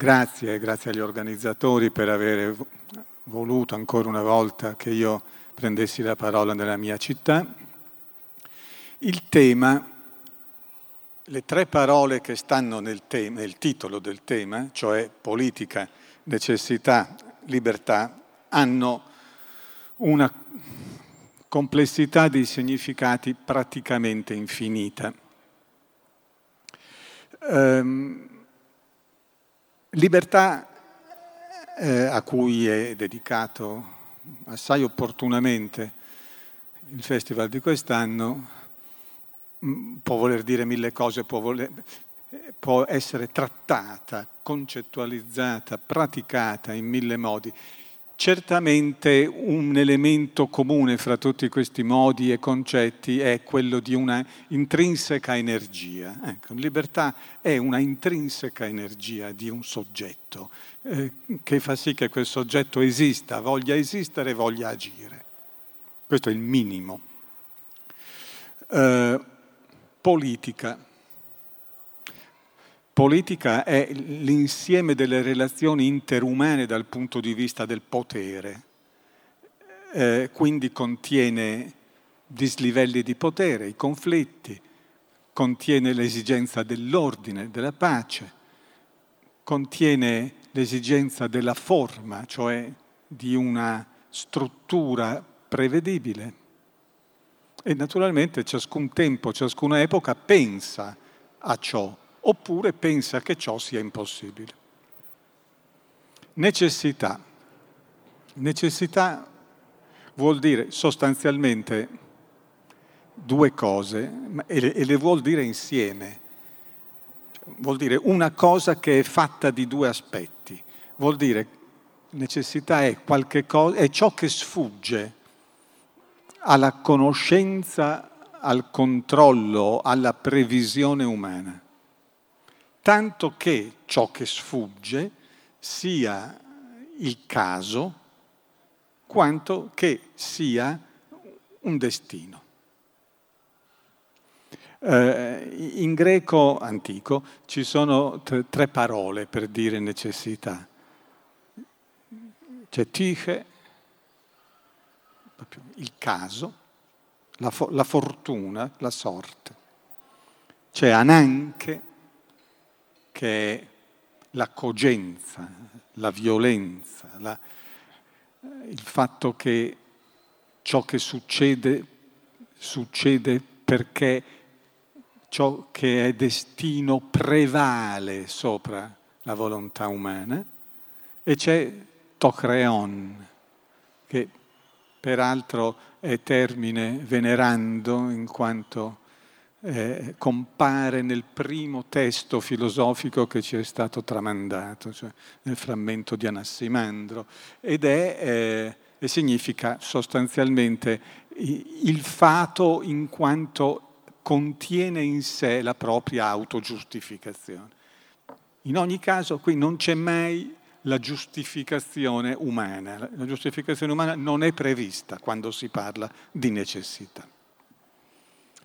grazie, grazie agli organizzatori per aver voluto ancora una volta che io prendessi la parola nella mia città. Il tema, le tre parole che stanno nel, tema, nel titolo del tema, cioè politica, necessità, libertà, hanno una complessità di significati praticamente infinita. Um, libertà eh, a cui è dedicato assai opportunamente il festival di quest'anno, mm, può voler dire mille cose, può, voler, può essere trattata, concettualizzata, praticata in mille modi. Certamente un elemento comune fra tutti questi modi e concetti è quello di una intrinseca energia. Ecco, libertà è una intrinseca energia di un soggetto eh, che fa sì che quel soggetto esista, voglia esistere, voglia agire. Questo è il minimo. Eh, politica. Politica è l'insieme delle relazioni interumane dal punto di vista del potere, eh, quindi contiene dislivelli di potere, i conflitti, contiene l'esigenza dell'ordine, della pace, contiene l'esigenza della forma, cioè di una struttura prevedibile. E naturalmente ciascun tempo, ciascuna epoca pensa a ciò oppure pensa che ciò sia impossibile. Necessità. Necessità vuol dire sostanzialmente due cose e le vuol dire insieme. Vuol dire una cosa che è fatta di due aspetti. Vuol dire necessità è, cosa, è ciò che sfugge alla conoscenza, al controllo, alla previsione umana tanto che ciò che sfugge sia il caso quanto che sia un destino. Eh, in greco antico ci sono t- tre parole per dire necessità. C'è tiche, il caso, la, fo- la fortuna, la sorte. C'è ananche, che è la cogenza, la violenza, la, il fatto che ciò che succede succede perché ciò che è destino prevale sopra la volontà umana e c'è tocreon, che peraltro è termine venerando in quanto eh, compare nel primo testo filosofico che ci è stato tramandato, cioè nel frammento di Anassimandro, ed è, eh, e significa sostanzialmente il fato in quanto contiene in sé la propria autogiustificazione. In ogni caso qui non c'è mai la giustificazione umana, la giustificazione umana non è prevista quando si parla di necessità.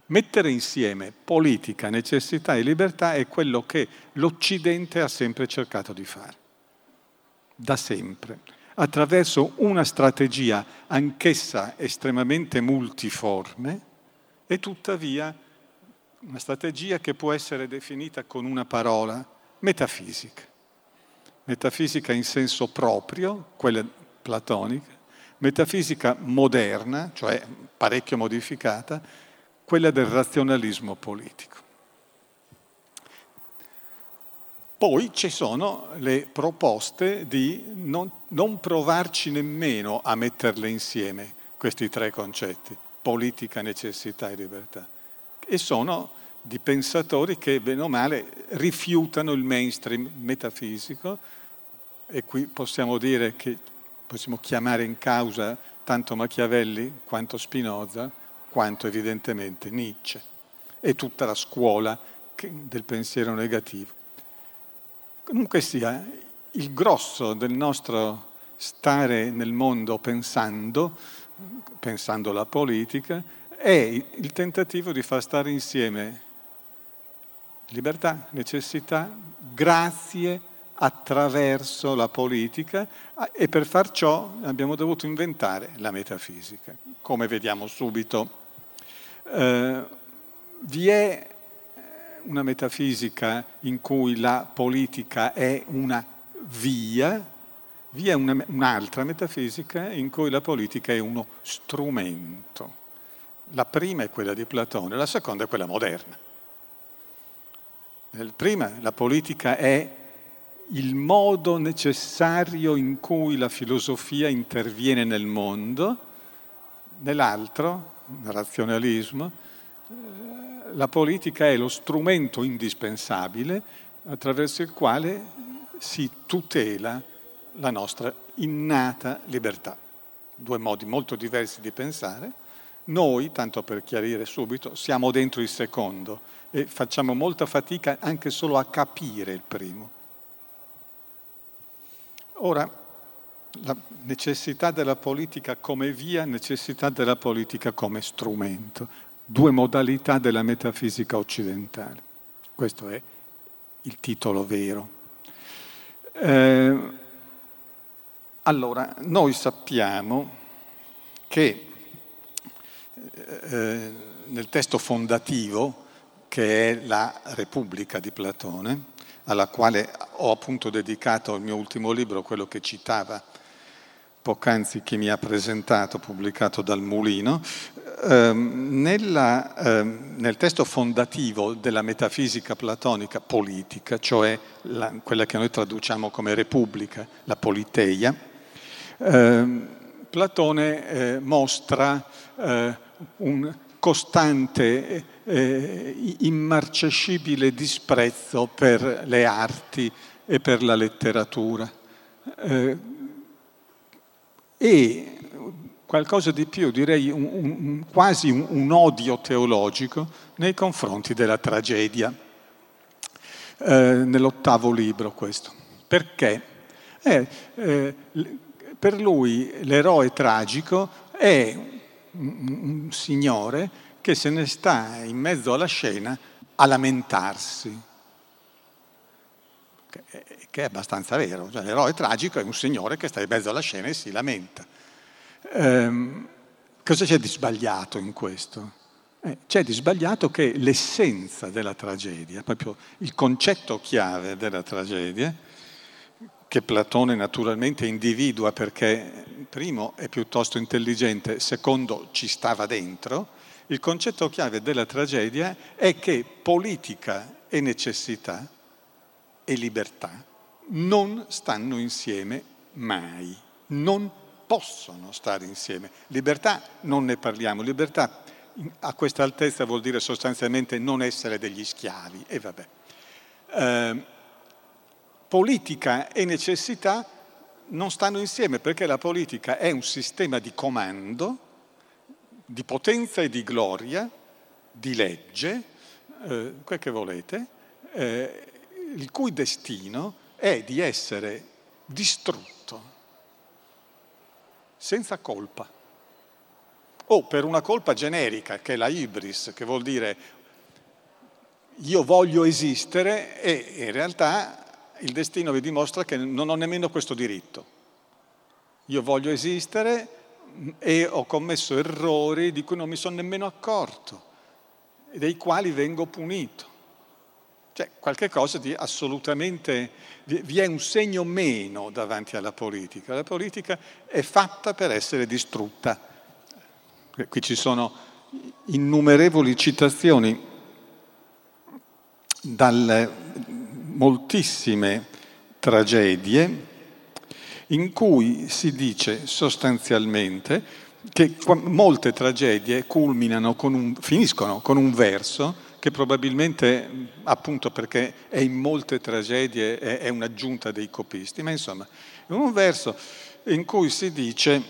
Mettere insieme politica, necessità e libertà è quello che l'Occidente ha sempre cercato di fare, da sempre, attraverso una strategia anch'essa estremamente multiforme e tuttavia una strategia che può essere definita con una parola, metafisica. Metafisica in senso proprio, quella platonica, metafisica moderna, cioè parecchio modificata, quella del razionalismo politico. Poi ci sono le proposte di non, non, provarci nemmeno a metterle insieme, questi tre concetti, politica, necessità e libertà. E sono di pensatori che, bene o male, rifiutano il mainstream metafisico e qui possiamo dire che possiamo chiamare in causa tanto Machiavelli quanto Spinoza, quanto evidentemente Nietzsche e tutta la scuola del pensiero negativo. Comunque sia, il grosso del nostro stare nel mondo pensando, pensando la politica, è il tentativo di far stare insieme libertà, necessità, grazie attraverso la politica e per far ciò abbiamo dovuto inventare la metafisica, come vediamo subito. Eh, vi è una metafisica in cui la politica è una via, vi è una, un'altra metafisica in cui la politica è uno strumento. La prima è quella di Platone, la seconda è quella moderna. Nel prima la politica è il modo necessario in cui la filosofia interviene nel mondo, nell'altro, razionalismo, eh, la politica è lo strumento indispensabile attraverso il quale si tutela la nostra innata libertà. Due modi molto diversi di pensare. Noi, tanto per chiarire subito, siamo dentro il secondo e facciamo molta fatica anche solo a capire il primo. Ora, la necessità della politica come via, necessità della politica come strumento, due modalità della metafisica occidentale. Questo è il titolo vero. Eh, allora, noi sappiamo che eh, nel testo fondativo, che è la Repubblica di Platone, alla quale ho appunto dedicato il mio ultimo libro, quello che citava poc'anzi chi mi ha presentato, pubblicato dal Mulino, ehm, nella, ehm, nel testo fondativo della metafisica platonica politica, cioè la, quella che noi traduciamo come Repubblica, la Politeia, ehm, Platone eh, mostra eh, un costante eh, immarcescibile disprezzo per le arti e per la letteratura. E qualcosa di più, direi un, un, quasi un, un, odio teologico nei confronti della tragedia. Eh, nell'ottavo libro questo. Perché? Eh, eh, per lui l'eroe tragico è un signore che se ne sta in mezzo alla scena a lamentarsi, che è abbastanza vero. Cioè, l'eroe tragico è un signore che sta in mezzo alla scena e si lamenta. Ehm, cosa c'è di sbagliato in questo? Eh, c'è di sbagliato che l'essenza della tragedia, proprio il concetto chiave della tragedia, che Platone naturalmente individua perché primo è piuttosto intelligente, secondo ci stava dentro, il concetto chiave della tragedia è che politica e necessità e libertà non stanno insieme mai, non possono stare insieme. Libertà non ne parliamo, libertà a questa altezza vuol dire sostanzialmente non essere degli schiavi e vabbè. Eh, politica e necessità non stanno insieme perché la politica è un sistema di comando di potenza e di gloria, di legge, eh, quel che volete, eh, il cui destino è di essere distrutto senza colpa o per una colpa generica che è la ibris, che vuol dire io voglio esistere e in realtà il destino vi dimostra che non ho nemmeno questo diritto. Io voglio esistere e ho commesso errori di cui non mi sono nemmeno accorto e dei quali vengo punito. Cioè, qualche cosa di assolutamente... Vi è un segno meno davanti alla politica. La politica è fatta per essere distrutta. Qui ci sono innumerevoli citazioni dalle moltissime tragedie in cui si dice sostanzialmente che molte tragedie culminano con un, finiscono con un verso che probabilmente, appunto perché è in molte tragedie, è, un'aggiunta dei copisti, ma insomma, è un verso in cui si dice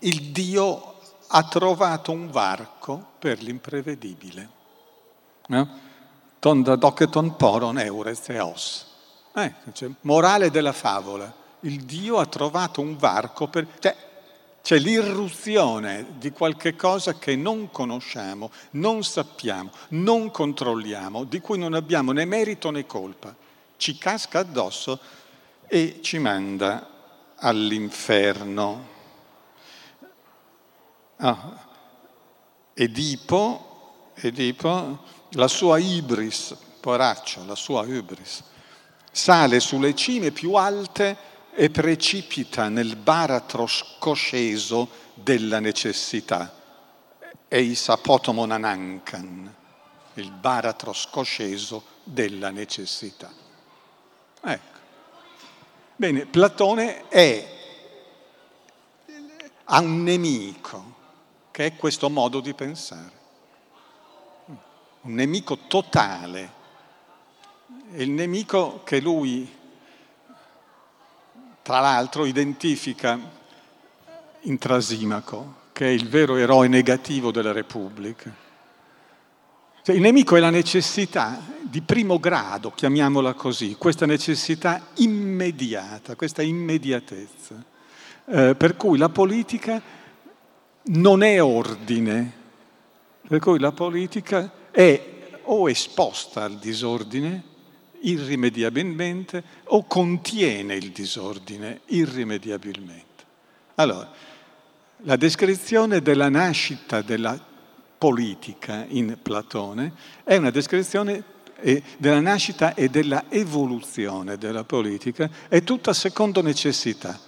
il Dio ha trovato un varco per l'imprevedibile. No? Ton da doceton poron eures eos. Eh, morale della favola il Dio ha trovato un varco per... Cioè, c'è l'irruzione di qualche cosa che non conosciamo, non sappiamo, non controlliamo, di cui non abbiamo né merito né colpa. ci casca addosso e ci manda all'inferno. Ah. Edipo, Edipo, la sua ibris, poraccio, la sua ibris, sale sulle cime più alte e precipita nel baratro scosceso della necessità. Eis apotomonanankan, il baratro scosceso della necessità. Ecco. Bene, Platone è, ha un nemico, che è questo modo di pensare. Un nemico totale. il nemico che lui, tra l'altro, identifica in Trasimaco, che è il vero eroe negativo della Repubblica. Cioè, il nemico è la necessità di primo grado, chiamiamola così, questa necessità immediata, questa immediatezza, eh, per cui la politica non è ordine, per cui la politica è o esposta al disordine irrimediabilmente o contiene il disordine irrimediabilmente. Allora, la descrizione della nascita della politica in Platone è una descrizione della nascita e della evoluzione della politica, è tutta secondo necessità,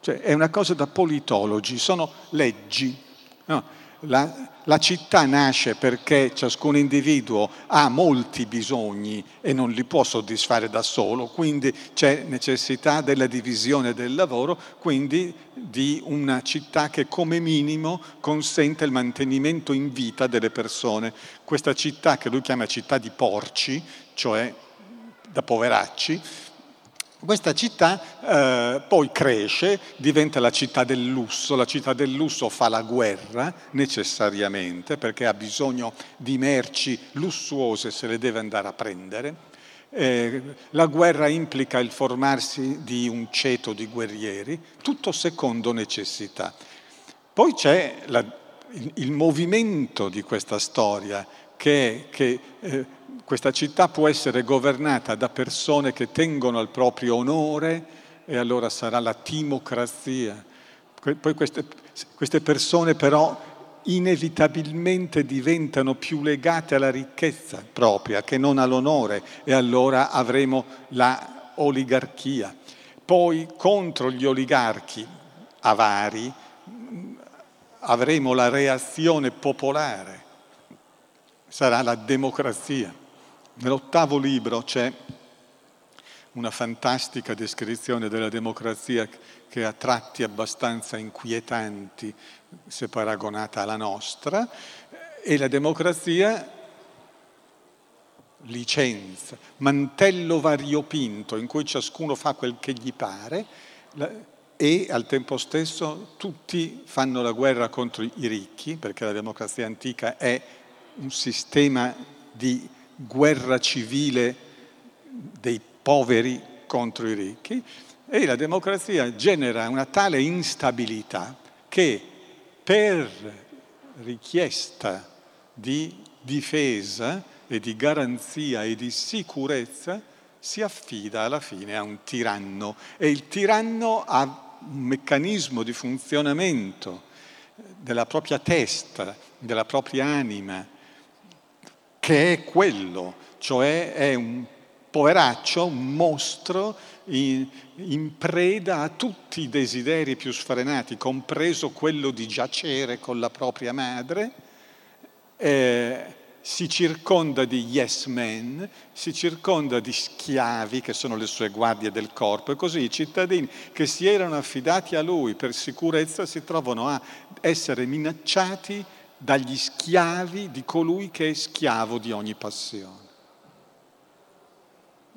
cioè è una cosa da politologi, sono leggi. No? La, la città nasce perché ciascun individuo ha molti bisogni e non li può soddisfare da solo, quindi c'è necessità della divisione del lavoro, quindi di una città che come minimo consente il mantenimento in vita delle persone. Questa città che lui chiama città di porci, cioè da poveracci, questa città eh, poi cresce, diventa la città del lusso, la città del lusso fa la guerra necessariamente perché ha bisogno di merci lussuose se le deve andare a prendere. Eh, la guerra implica il formarsi di un ceto di guerrieri, tutto secondo necessità. Poi c'è la, il, il, movimento di questa storia che, che eh, questa città può essere governata da persone che tengono al proprio onore e allora sarà la timocrazia. Poi queste, queste persone però inevitabilmente diventano più legate alla ricchezza propria che non all'onore e allora avremo la oligarchia. Poi contro gli oligarchi avari avremo la reazione popolare, sarà la democrazia. Nell'ottavo libro c'è una fantastica descrizione della democrazia che ha tratti abbastanza inquietanti se paragonata alla nostra e la democrazia licenza, mantello variopinto in cui ciascuno fa quel che gli pare e al tempo stesso tutti fanno la guerra contro i ricchi perché la democrazia antica è un sistema di guerra civile dei poveri contro i ricchi e la democrazia genera una tale instabilità che per richiesta di difesa e di garanzia e di sicurezza si affida alla fine a un tiranno e il tiranno ha un meccanismo di funzionamento della propria testa, della propria anima, che è quello, cioè è un poveraccio, un mostro in, in, preda a tutti i desideri più sfrenati, compreso quello di giacere con la propria madre, eh, si circonda di yes men, si circonda di schiavi che sono le sue guardie del corpo e così i cittadini che si erano affidati a lui per sicurezza si trovano a essere minacciati dagli schiavi di colui che è schiavo di ogni passione.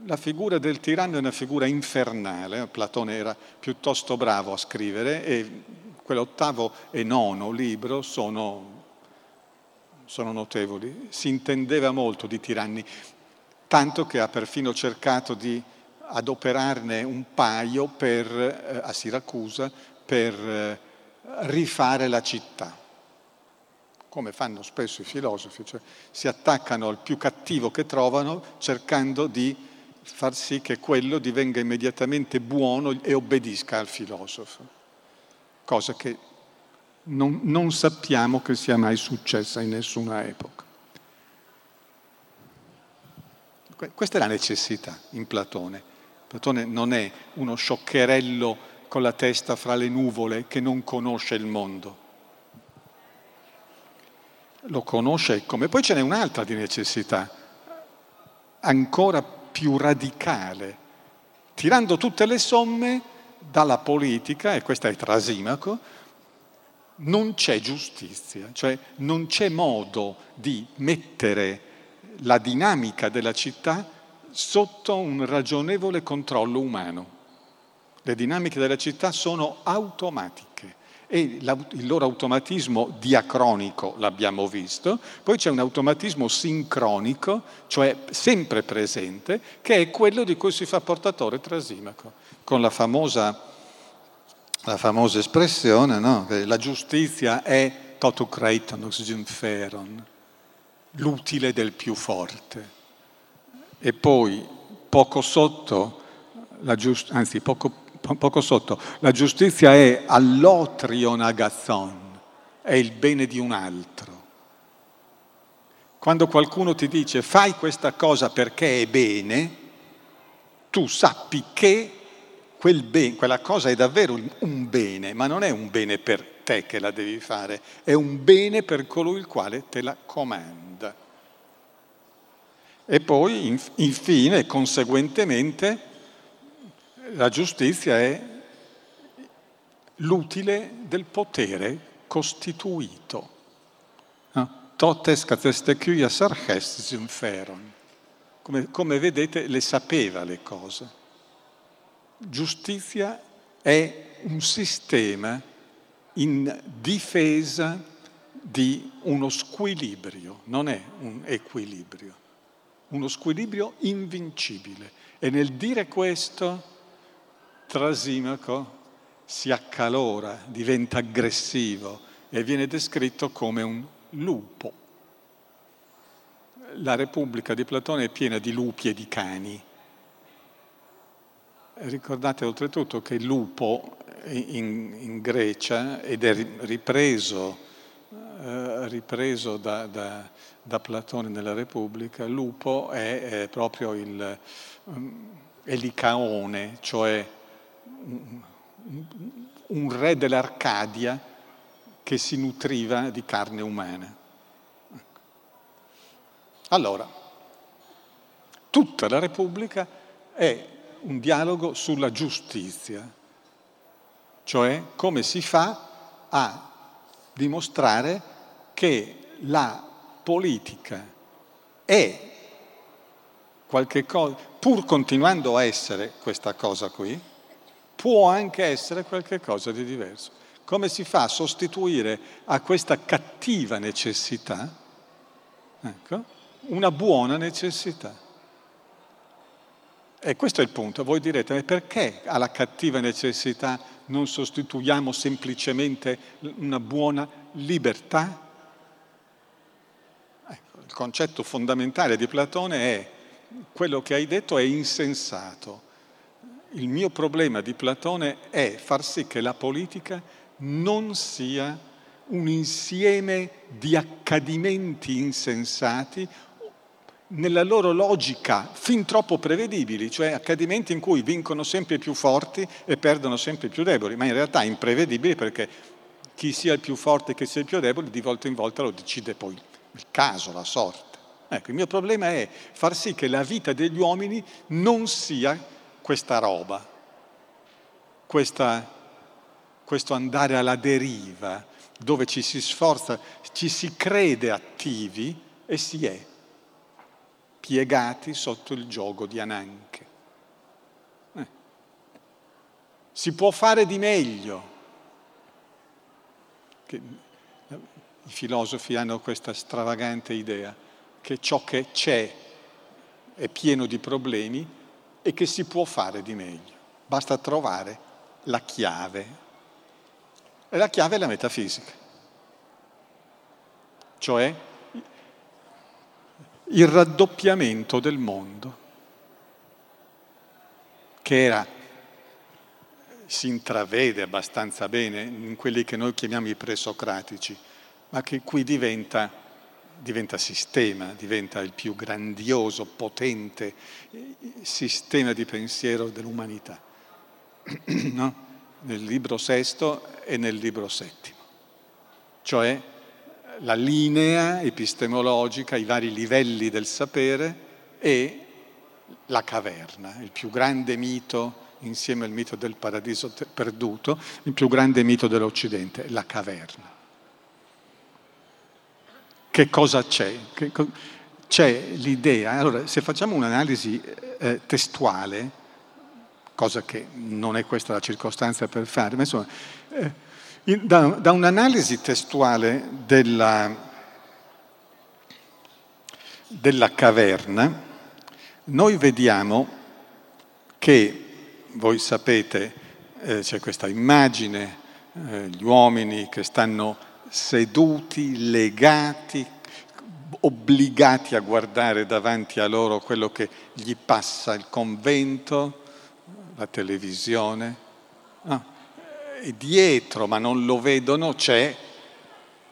La figura del tiranno è una figura infernale, Platone era piuttosto bravo a scrivere e quell'ottavo e nono libro sono, sono notevoli. Si intendeva molto di tiranni, tanto che ha perfino cercato di adoperarne un paio per, eh, a Siracusa per eh, rifare la città come fanno spesso i filosofi, cioè si attaccano al più cattivo che trovano cercando di far sì che quello divenga immediatamente buono e obbedisca al filosofo, cosa che non, non sappiamo che sia mai successa in nessuna epoca. Questa è la necessità in Platone. Platone non è uno scioccherello con la testa fra le nuvole che non conosce il mondo. Lo conosce come. Poi ce n'è un'altra di necessità, ancora più radicale, tirando tutte le somme dalla politica, e questa è Trasimaco, non c'è giustizia, cioè non c'è modo di mettere la dinamica della città sotto un ragionevole controllo umano. Le dinamiche della città sono automatiche e il loro automatismo diacronico l'abbiamo visto, poi c'è un automatismo sincronico, cioè sempre presente, che è quello di cui si fa portatore Trasimaco, con la famosa, la famosa espressione no? che la giustizia è totu kreiton oxygen feron, l'utile del più forte. E poi poco sotto, giust- anzi poco, poco, sotto, la giustizia è all'otrion agazzon, è il bene di un altro. Quando qualcuno ti dice fai questa cosa perché è bene, tu sappi che quel ben, quella cosa è davvero un bene, ma non è un bene per te che la devi fare, è un bene per colui il quale te la comanda. E poi, infine, conseguentemente, la giustizia è l'utile del potere costituito. Totes catestecuia sarchestis feron. Come vedete, le sapeva le cose. Giustizia è un sistema in difesa di uno squilibrio, non è un equilibrio uno squilibrio invincibile. E nel dire questo, Trasimaco si accalora, diventa aggressivo e viene descritto come un lupo. La Repubblica di Platone è piena di lupi e di cani. Ricordate oltretutto che il lupo in, in Grecia, ed è ripreso, eh, ripreso da, da da Platone nella Repubblica, Lupo è, è proprio il um, Elicaone, cioè un, re dell'Arcadia che si nutriva di carne umana. Allora, tutta la Repubblica è un dialogo sulla giustizia, cioè come si fa a dimostrare che la politica è qualche cosa, pur continuando a essere questa cosa qui, può anche essere qualche cosa di diverso. Come si fa a sostituire a questa cattiva necessità ecco, una buona necessità? E questo è il punto. Voi direte, ma perché alla cattiva necessità non sostituiamo semplicemente una buona libertà? il concetto fondamentale di Platone è quello che hai detto è insensato. Il mio problema di Platone è far sì che la politica non sia un insieme di accadimenti insensati nella loro logica fin troppo prevedibili, cioè accadimenti in cui vincono sempre più forti e perdono sempre più deboli, ma in realtà imprevedibili perché chi sia il più forte e chi sia il più debole di volta in volta lo decide poi il caso, la sorte. Ecco, il mio problema è far sì che la vita degli uomini non sia questa roba, questa, questo andare alla deriva, dove ci si sforza, ci si crede attivi e si è piegati sotto il gioco di Ananche. Eh. Si può fare di meglio. Che, i filosofi hanno questa stravagante idea che ciò che c'è è pieno di problemi e che si può fare di meglio. Basta trovare la chiave. E la chiave è la metafisica, cioè il raddoppiamento del mondo. che era, si intravede abbastanza bene in quelli che noi chiamiamo i presocratici, ma che qui diventa, diventa sistema, diventa il più grandioso, potente eh, sistema di pensiero dell'umanità, no? nel libro sesto e nel libro settimo, cioè la linea epistemologica, i vari livelli del sapere e la caverna, il più grande mito insieme al mito del paradiso perduto, il più grande mito dell'Occidente, la caverna. Che cosa c'è? C'è l'idea, allora se facciamo un'analisi eh, testuale, cosa che non è questa la circostanza per fare, ma insomma, eh, da, da, un'analisi testuale della, della caverna, noi vediamo che, voi sapete, eh, c'è questa immagine, eh, gli uomini che stanno seduti, legati, obbligati a guardare davanti a loro quello che gli passa il convento, la televisione. No. E dietro, ma non lo vedono, c'è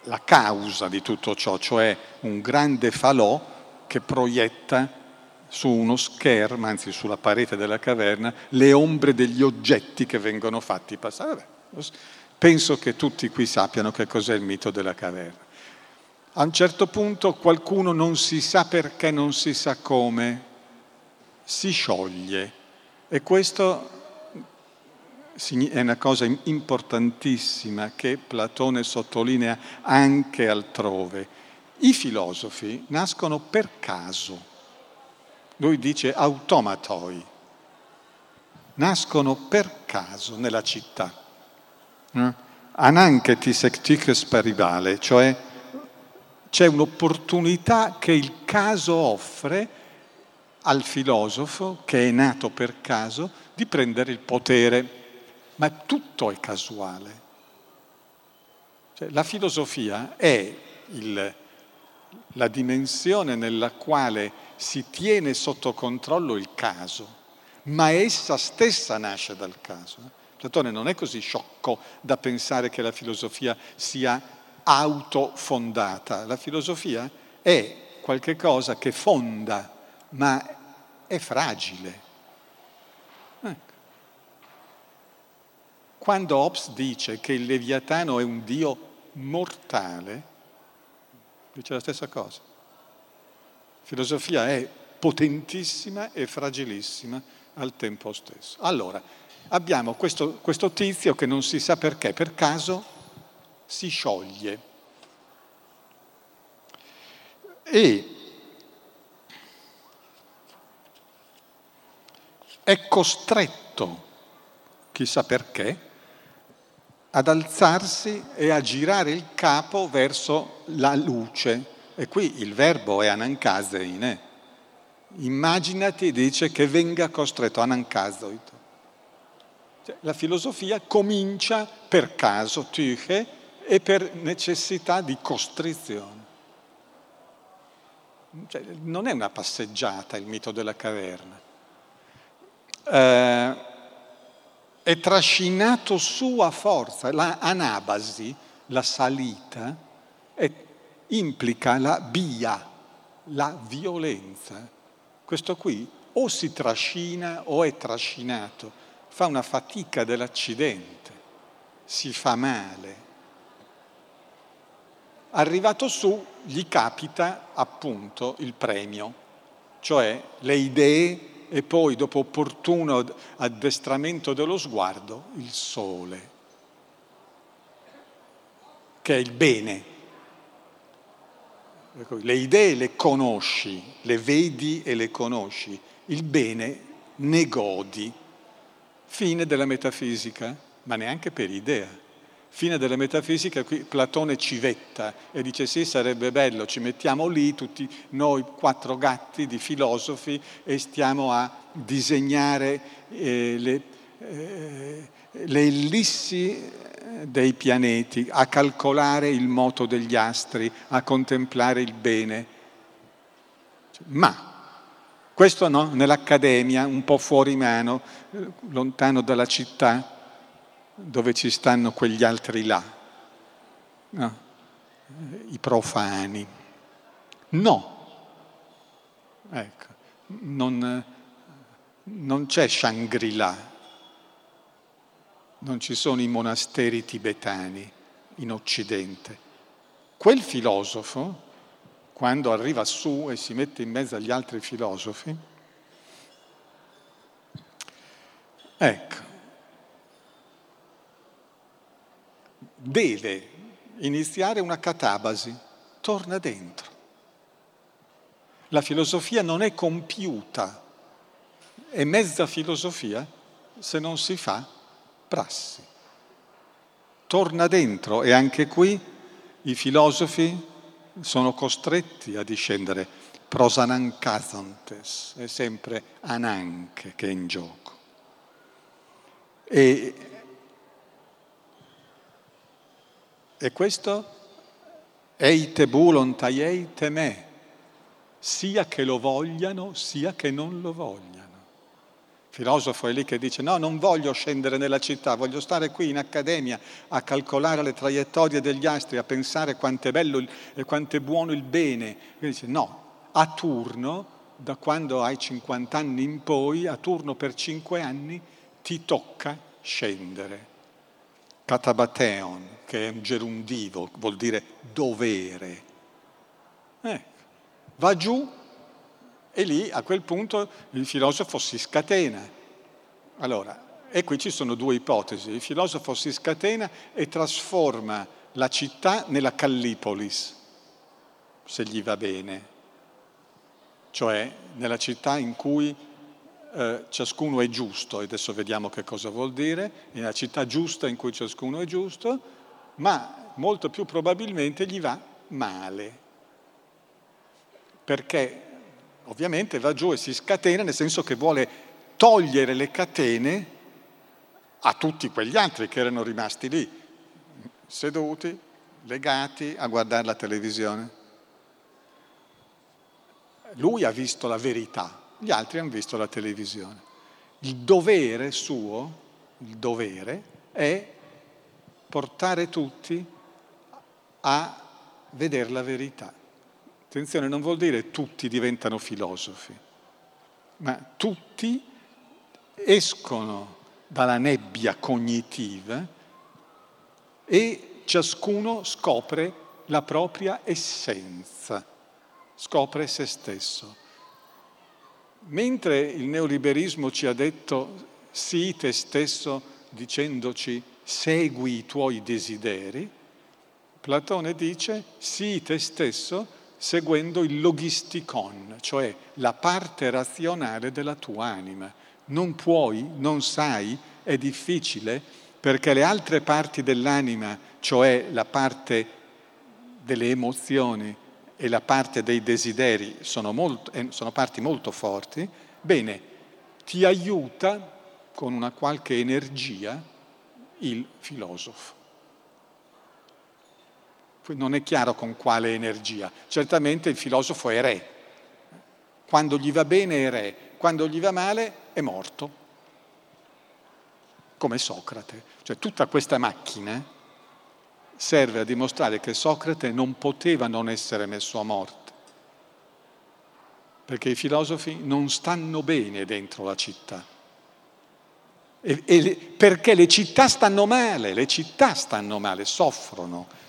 la causa di tutto ciò, cioè un grande falò che proietta su uno schermo, anzi sulla parete della caverna, le ombre degli oggetti che vengono fatti passare. Vabbè, penso che tutti qui sappiano che cos'è il mito della caverna. A un certo punto qualcuno non si sa perché, non si sa come, si scioglie e questo è una cosa importantissima che Platone sottolinea anche altrove. I filosofi nascono per caso lui dice automatoi, nascono per caso nella città. Eh? Ananchetis ectiches paribale, cioè c'è un'opportunità che il caso offre al filosofo, che è nato per caso, di prendere il potere, ma tutto è casuale. Cioè, la filosofia è il, la dimensione nella quale si tiene sotto controllo il caso, ma essa stessa nasce dal caso. Platone non è così sciocco da pensare che la filosofia sia autofondata. La filosofia è qualche cosa che fonda, ma è fragile. Ecco. Quando Hobbes dice che il Leviatano è un dio mortale, dice la stessa cosa filosofia è potentissima e fragilissima al tempo stesso. Allora, abbiamo questo, questo tizio che non si sa perché, per caso si scioglie. E è costretto, chissà perché, ad alzarsi e a girare il capo verso la luce e qui il verbo è anankazeine. Immaginati, dice, che venga costretto, anankazoito. Cioè, la filosofia comincia per caso, tyche, e per necessità di costrizione. Cioè, non è una passeggiata il mito della caverna. Eh, è trascinato su a forza, la anabasi, la salita, è implica la bia, la violenza. Questo qui o si trascina o è trascinato, fa una fatica dell'accidente, si fa male. Arrivato su gli capita appunto il premio, cioè le idee e poi dopo opportuno addestramento dello sguardo il sole, che è il bene Ecco, le idee le conosci, le vedi e le conosci, il bene ne godi. Fine della metafisica, ma neanche per idea. Fine della metafisica, qui Platone civetta e dice sì, sarebbe bello, ci mettiamo lì tutti noi quattro gatti di filosofi e stiamo a disegnare eh, le, eh, le ellissi dei pianeti, a calcolare il moto degli astri, a contemplare il bene. Ma Questo no, nell'accademia, un po' fuori mano, lontano dalla città, dove ci stanno quegli altri là, no? i profani. No, ecco, non, non c'è Shangri-La, non ci sono i monasteri tibetani in Occidente. Quel filosofo, quando arriva su e si mette in mezzo agli altri filosofi, ecco, deve iniziare una catabasi, torna dentro. La filosofia non è compiuta, è mezza filosofia se non si fa prassi. Torna dentro e anche qui i filosofi sono costretti a discendere. Prosanancathontes, è sempre Ananche che è in gioco. E, e questo eite bulon taiete me, sia che lo vogliano, sia che non lo vogliano. Il filosofo è lì che dice no, non voglio scendere nella città, voglio stare qui in accademia a calcolare le traiettorie degli astri, a pensare quanto è bello e quanto è buono il bene. E dice no, a turno, da quando hai 50 anni in poi, a turno per 5 anni, ti tocca scendere. Catabateon, che è un gerundivo, vuol dire dovere. Eh, va giù e lì a quel punto il filosofo si scatena. Allora, e qui ci sono due ipotesi. Il filosofo si scatena e trasforma la città nella Callipolis, se gli va bene, cioè nella città in cui eh, ciascuno è giusto, e adesso vediamo che cosa vuol dire, nella città giusta in cui ciascuno è giusto, ma molto più probabilmente gli va male, perché ovviamente va giù e si scatena nel senso che vuole togliere le catene a tutti quegli altri che erano rimasti lì, seduti, legati a guardare la televisione. Lui ha visto la verità, gli altri hanno visto la televisione. Il dovere suo, il dovere, è portare tutti a vedere la verità. Attenzione, non vuol dire tutti diventano filosofi, ma tutti escono dalla nebbia cognitiva e ciascuno scopre la propria essenza, scopre se stesso. Mentre il neoliberismo ci ha detto sii te stesso dicendoci segui i tuoi desideri, Platone dice sii te stesso seguendo il logisticon, cioè la parte razionale della tua anima. Non puoi, non sai, è difficile perché le altre parti dell'anima, cioè la parte delle emozioni e la parte dei desideri, sono, molto, eh, sono parti molto forti, bene, ti aiuta con una qualche energia il filosofo non è chiaro con quale energia. Certamente il filosofo è re. Quando gli va bene è re, quando gli va male è morto. Come Socrate. Cioè tutta questa macchina serve a dimostrare che Socrate non poteva non essere messo a morte. Perché i filosofi non stanno bene dentro la città. E, e, perché le città stanno male, le città stanno male, soffrono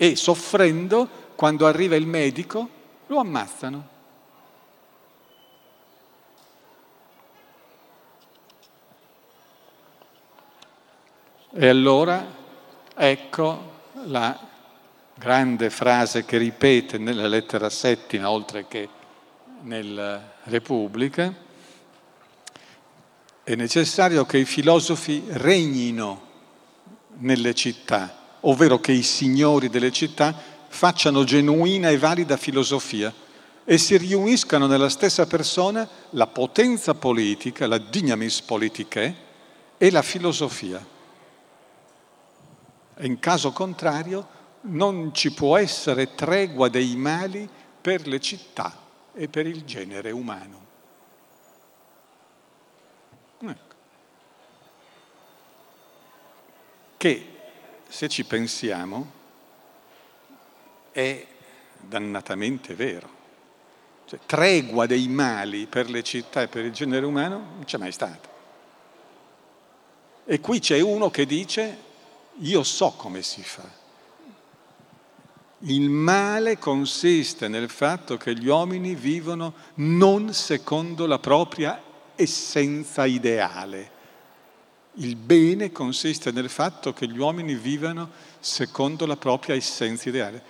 e soffrendo, quando arriva il medico, lo ammazzano. E allora ecco la grande frase che ripete nella lettera settima, oltre che nella Repubblica, è necessario che i filosofi regnino nelle città ovvero che i signori delle città facciano genuina e valida filosofia e si riuniscano nella stessa persona la potenza politica, la dignamis politiche e la filosofia. In caso contrario non ci può essere tregua dei mali per le città e per il genere umano. Ecco. Che se ci pensiamo è dannatamente vero. Cioè, tregua dei mali per le città e per il genere umano non c'è mai stata. E qui c'è uno che dice, io so come si fa. Il male consiste nel fatto che gli uomini vivono non secondo la propria essenza ideale. Il bene consiste nel fatto che gli uomini vivano secondo la propria essenza ideale,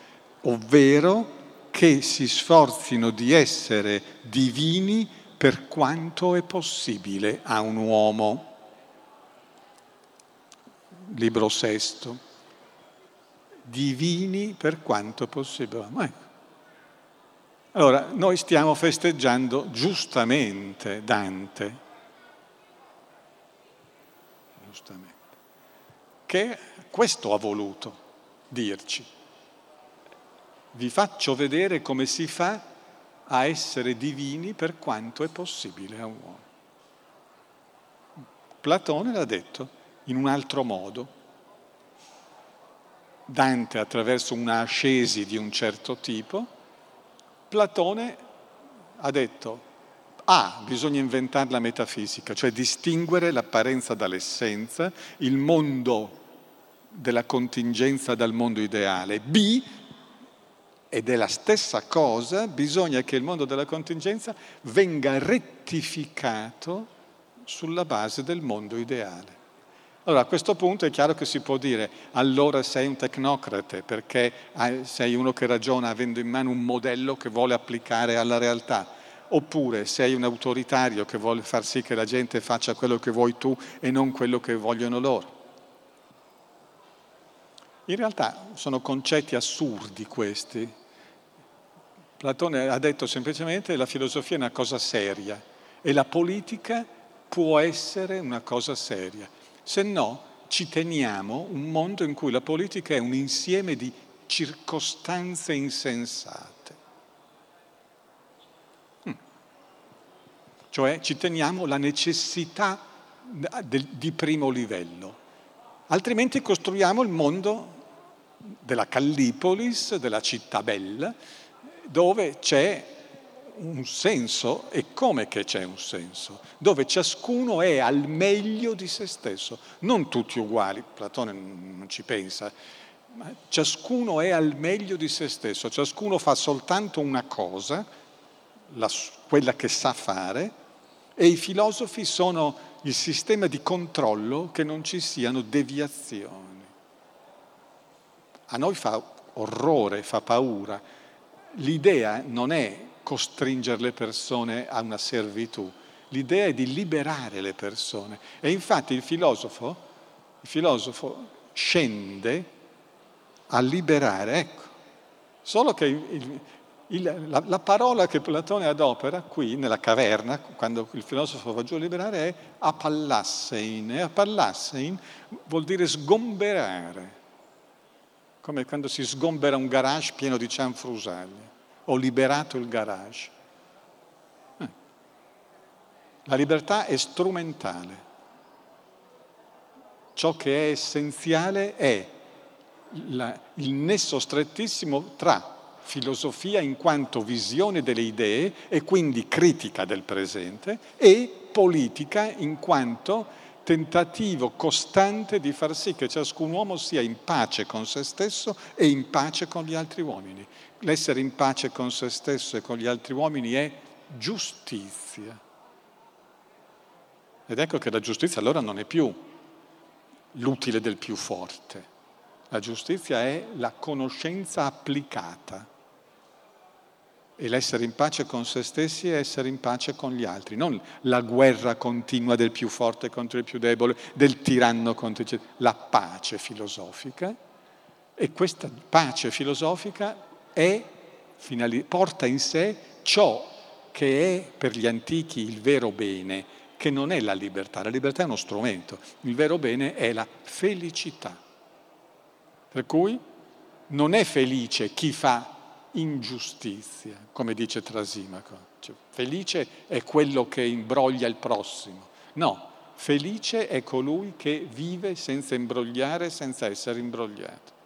ovvero che si sforzino di essere divini per quanto è possibile a un uomo. Libro sesto. Divini per quanto possibile. Ecco. Allora, noi stiamo festeggiando giustamente Dante, giustamente, che questo ha voluto dirci vi faccio vedere come si fa a essere divini per quanto è possibile a un uomo. Platone l'ha detto in un altro modo. Dante attraverso una ascesi di un certo tipo, Platone ha detto, ah, bisogna inventare la metafisica, cioè distinguere l'apparenza dall'essenza, il mondo della contingenza dal mondo ideale. B, ed è la stessa cosa, bisogna che il mondo della contingenza venga rettificato sulla base del mondo ideale. Allora a questo punto è chiaro che si può dire allora sei un tecnocrate perché sei uno che ragiona avendo in mano un modello che vuole applicare alla realtà, oppure sei un autoritario che vuole far sì che la gente faccia quello che vuoi tu e non quello che vogliono loro. In realtà sono concetti assurdi questi. Platone ha detto semplicemente che la filosofia è una cosa seria e la politica può essere una cosa seria. Se no ci teniamo un mondo in cui la politica è un insieme di circostanze insensate. Mm. Cioè ci teniamo la necessità di primo livello, altrimenti costruiamo il mondo della Callipolis, della città bella, dove c'è un senso. E come che c'è un senso, dove ciascuno è al meglio di se stesso, non tutti uguali, Platone non ci pensa, ma ciascuno è al meglio di se stesso, ciascuno fa soltanto una cosa, la, quella che sa fare, e i filosofi sono il sistema di controllo che non ci siano deviazioni. A noi fa orrore, fa paura. L'idea non è costringere le persone a una servitù, l'idea è di liberare le persone. E infatti il filosofo, il filosofo scende a liberare, ecco. Solo che il, il, la, la, parola che Platone adopera qui nella caverna, quando il filosofo va giù a liberare, è apallassein. E apallassein vuol dire sgomberare come quando si sgombera un garage pieno di cianfrusaglie. Ho liberato il garage. Eh. La libertà è strumentale. Ciò che è essenziale è la, il nesso strettissimo tra filosofia in quanto visione delle idee e quindi critica del presente e politica in quanto tentativo costante di far sì che ciascun uomo sia in pace con se stesso e in pace con gli altri uomini. L'essere in pace con se stesso e con gli altri uomini è giustizia. Ed ecco che la giustizia allora non è più l'utile del più forte. La giustizia è la conoscenza applicata e l'essere in pace con se stessi è essere in pace con gli altri, non la guerra continua del più forte contro il più debole, del tiranno contro il la pace filosofica. E questa pace filosofica è, porta in sé ciò che è per gli antichi il vero bene, che non è la libertà, la libertà è uno strumento, il vero bene è la felicità. Per cui non è felice chi fa ingiustizia, come dice Trasimaco. Cioè, felice è quello che imbroglia il prossimo. No, felice è colui che vive senza imbrogliare, senza essere imbrogliato.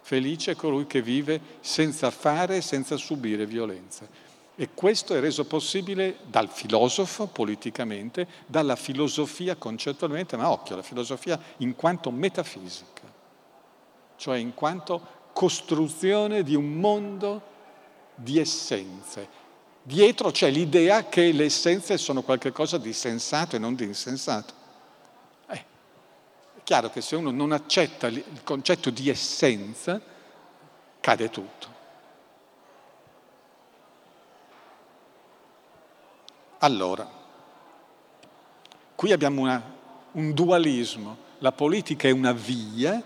Felice è colui che vive senza fare, senza subire violenza. E questo è reso possibile dal filosofo politicamente, dalla filosofia concettualmente, ma occhio, la filosofia in quanto metafisica, cioè in quanto costruzione di un mondo di essenze. Dietro c'è l'idea che le essenze sono qualcosa di sensato e non di insensato. Eh, è chiaro che se uno non accetta il concetto di essenza, cade tutto. Allora, qui abbiamo una, un dualismo, la politica è una via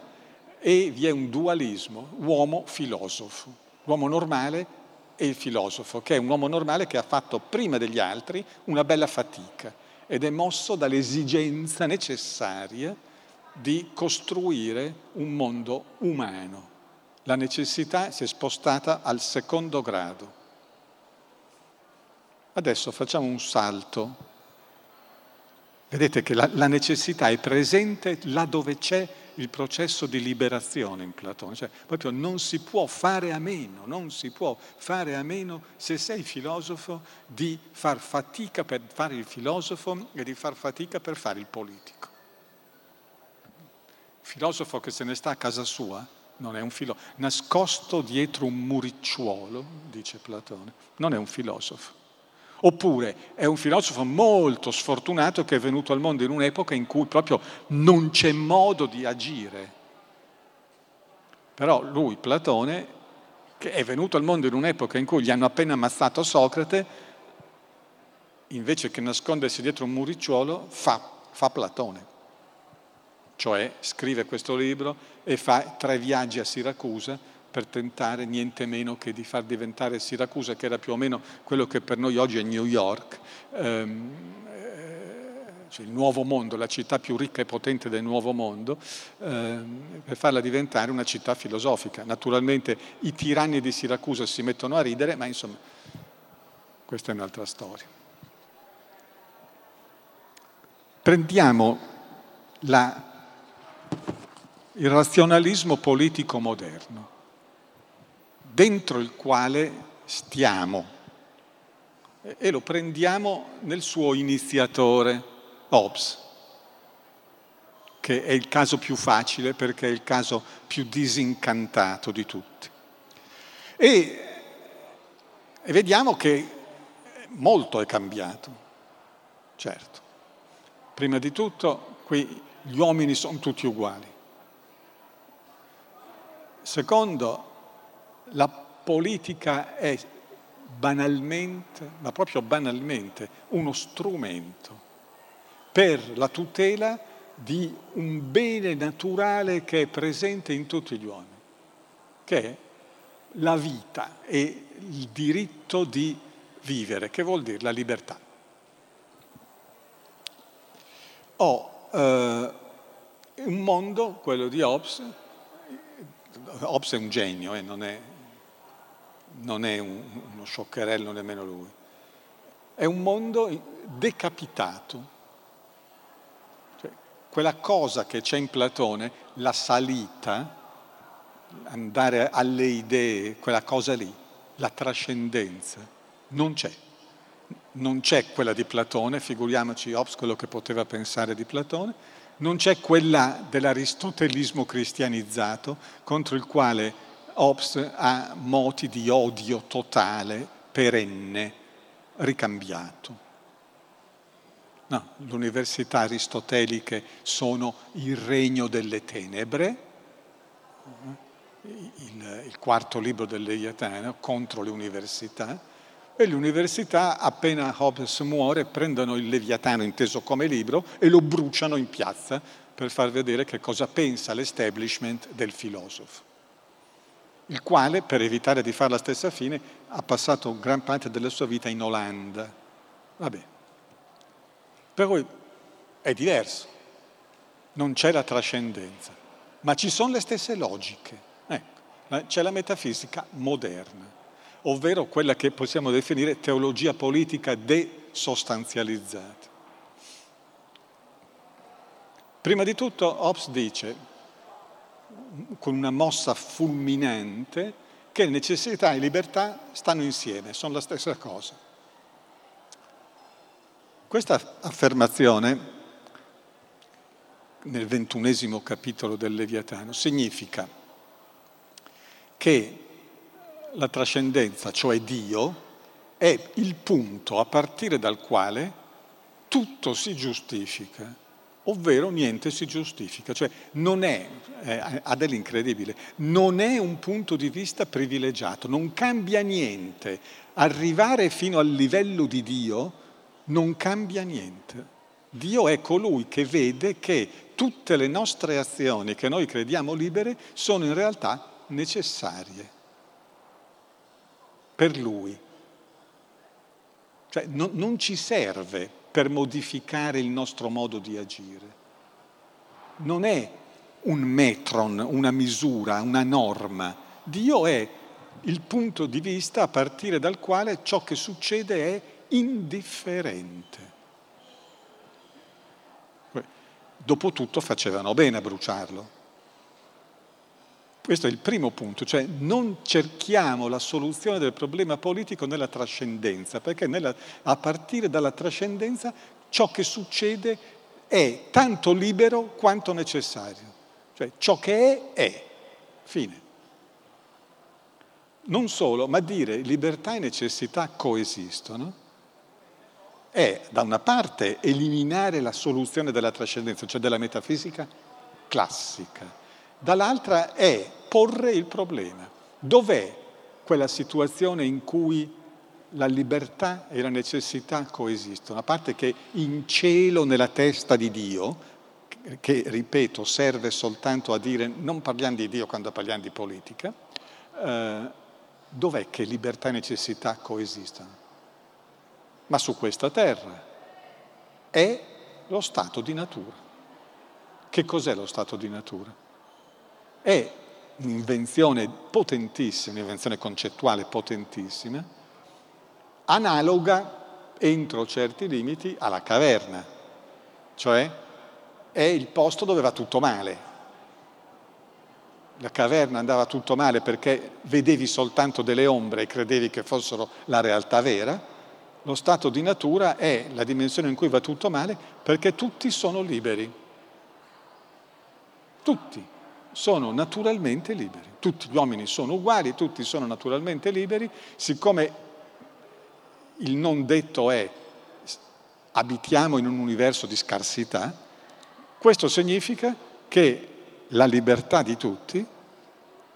e vi è un dualismo, uomo-filosofo, l'uomo normale e il filosofo, che è un uomo normale che ha fatto prima degli altri una bella fatica ed è mosso dall'esigenza necessaria di costruire un mondo umano. La necessità si è spostata al secondo grado. Adesso facciamo un salto. Vedete che la, la necessità è presente là dove c'è il processo di liberazione in Platone, cioè proprio non si può fare a meno, non si può fare a meno se sei filosofo di far fatica per fare il filosofo e di far fatica per fare il politico. Il filosofo che se ne sta a casa sua non è un filosofo, nascosto dietro un muricciuolo, dice Platone, non è un filosofo. Oppure è un filosofo molto sfortunato che è venuto al mondo in un'epoca in cui proprio non c'è modo di agire. Però lui, Platone, che è venuto al mondo in un'epoca in cui gli hanno appena ammazzato Socrate, invece che nascondersi dietro un muricciuolo, fa, fa Platone. Cioè scrive questo libro e fa tre viaggi a Siracusa per tentare niente meno che di far diventare Siracusa, che era più o meno quello che per noi oggi è New York, ehm, eh, cioè il nuovo mondo, la città più ricca e potente del nuovo mondo, ehm, per farla diventare una città filosofica. Naturalmente i tiranni di Siracusa si mettono a ridere, ma insomma questa è un'altra storia. Prendiamo la, il razionalismo politico moderno dentro il quale stiamo e lo prendiamo nel suo iniziatore, Hobbes, che è il caso più facile perché è il caso più disincantato di tutti. E, e vediamo che molto è cambiato, certo. Prima di tutto, qui gli uomini sono tutti uguali. Secondo, la politica è banalmente, ma proprio banalmente, uno strumento per la tutela di un bene naturale che è presente in tutti gli uomini, che è la vita e il diritto di vivere, che vuol dire la libertà. Ho eh, un mondo, quello di Hobbes, Hobbes è un genio, eh, non è non è un, uno scioccherello nemmeno lui. È un mondo decapitato. Cioè, quella cosa che c'è in Platone, la salita, andare alle idee, quella cosa lì, la trascendenza, non c'è. Non c'è quella di Platone, figuriamoci Hobbes quello che poteva pensare di Platone, non c'è quella dell'aristotelismo cristianizzato contro il quale Hobbes ha moti di odio totale, perenne, ricambiato. No, le università aristoteliche sono il regno delle tenebre, il, il quarto libro del Leviatano contro le università, e le università, appena Hobbes muore, prendono il Leviatano inteso come libro e lo bruciano in piazza per far vedere che cosa pensa l'establishment del filosofo il quale, per evitare di fare la stessa fine, ha passato gran parte della sua vita in Olanda. Vabbè. Per cui è diverso, non c'è la trascendenza, ma ci sono le stesse logiche. Ecco, c'è la metafisica moderna. ovvero quella che possiamo definire teologia politica desostanzializzata. Prima di tutto Hobbes dice, con una mossa fulminante, che necessità e libertà stanno insieme, sono la stessa cosa. Questa affermazione nel ventunesimo capitolo del Leviatano significa che la trascendenza, cioè Dio, è il punto a partire dal quale tutto si giustifica ovvero niente si giustifica, cioè non è, eh, ha dell'incredibile, non è un punto di vista privilegiato, non cambia niente. Arrivare fino al livello di Dio non cambia niente. Dio è colui che vede che tutte le nostre azioni che noi crediamo libere sono in realtà necessarie per Lui. Cioè non, non ci serve per modificare il nostro modo di agire. Non è un metron, una misura, una norma. Dio è il punto di vista a partire dal quale ciò che succede è indifferente. Dopotutto facevano bene a bruciarlo. Questo è il primo punto, cioè non cerchiamo la soluzione del problema politico nella trascendenza, perché nella, a partire dalla trascendenza ciò che succede è tanto libero quanto necessario. Cioè ciò che è, è. Fine. Non solo, ma dire libertà e necessità coesistono è da una parte eliminare la soluzione della trascendenza, cioè della metafisica classica dall'altra è porre il problema. Dov'è quella situazione in cui la libertà e la necessità coesistono? A parte che in cielo, nella testa di Dio, che ripeto serve soltanto a dire non parliamo di Dio quando parliamo di politica, eh, dov'è che libertà e necessità coesistono? Ma su questa terra è lo stato di natura. Che cos'è lo stato di natura? È un'invenzione potentissima, un'invenzione concettuale potentissima, analoga entro certi limiti alla caverna, cioè è il posto dove va tutto male. La caverna andava tutto male perché vedevi soltanto delle ombre e credevi che fossero la realtà vera. Lo stato di natura è la dimensione in cui va tutto male perché tutti sono liberi. Tutti sono naturalmente liberi. Tutti gli uomini sono uguali, tutti sono naturalmente liberi, siccome il non detto è abitiamo in un universo di scarsità, questo significa che la libertà di tutti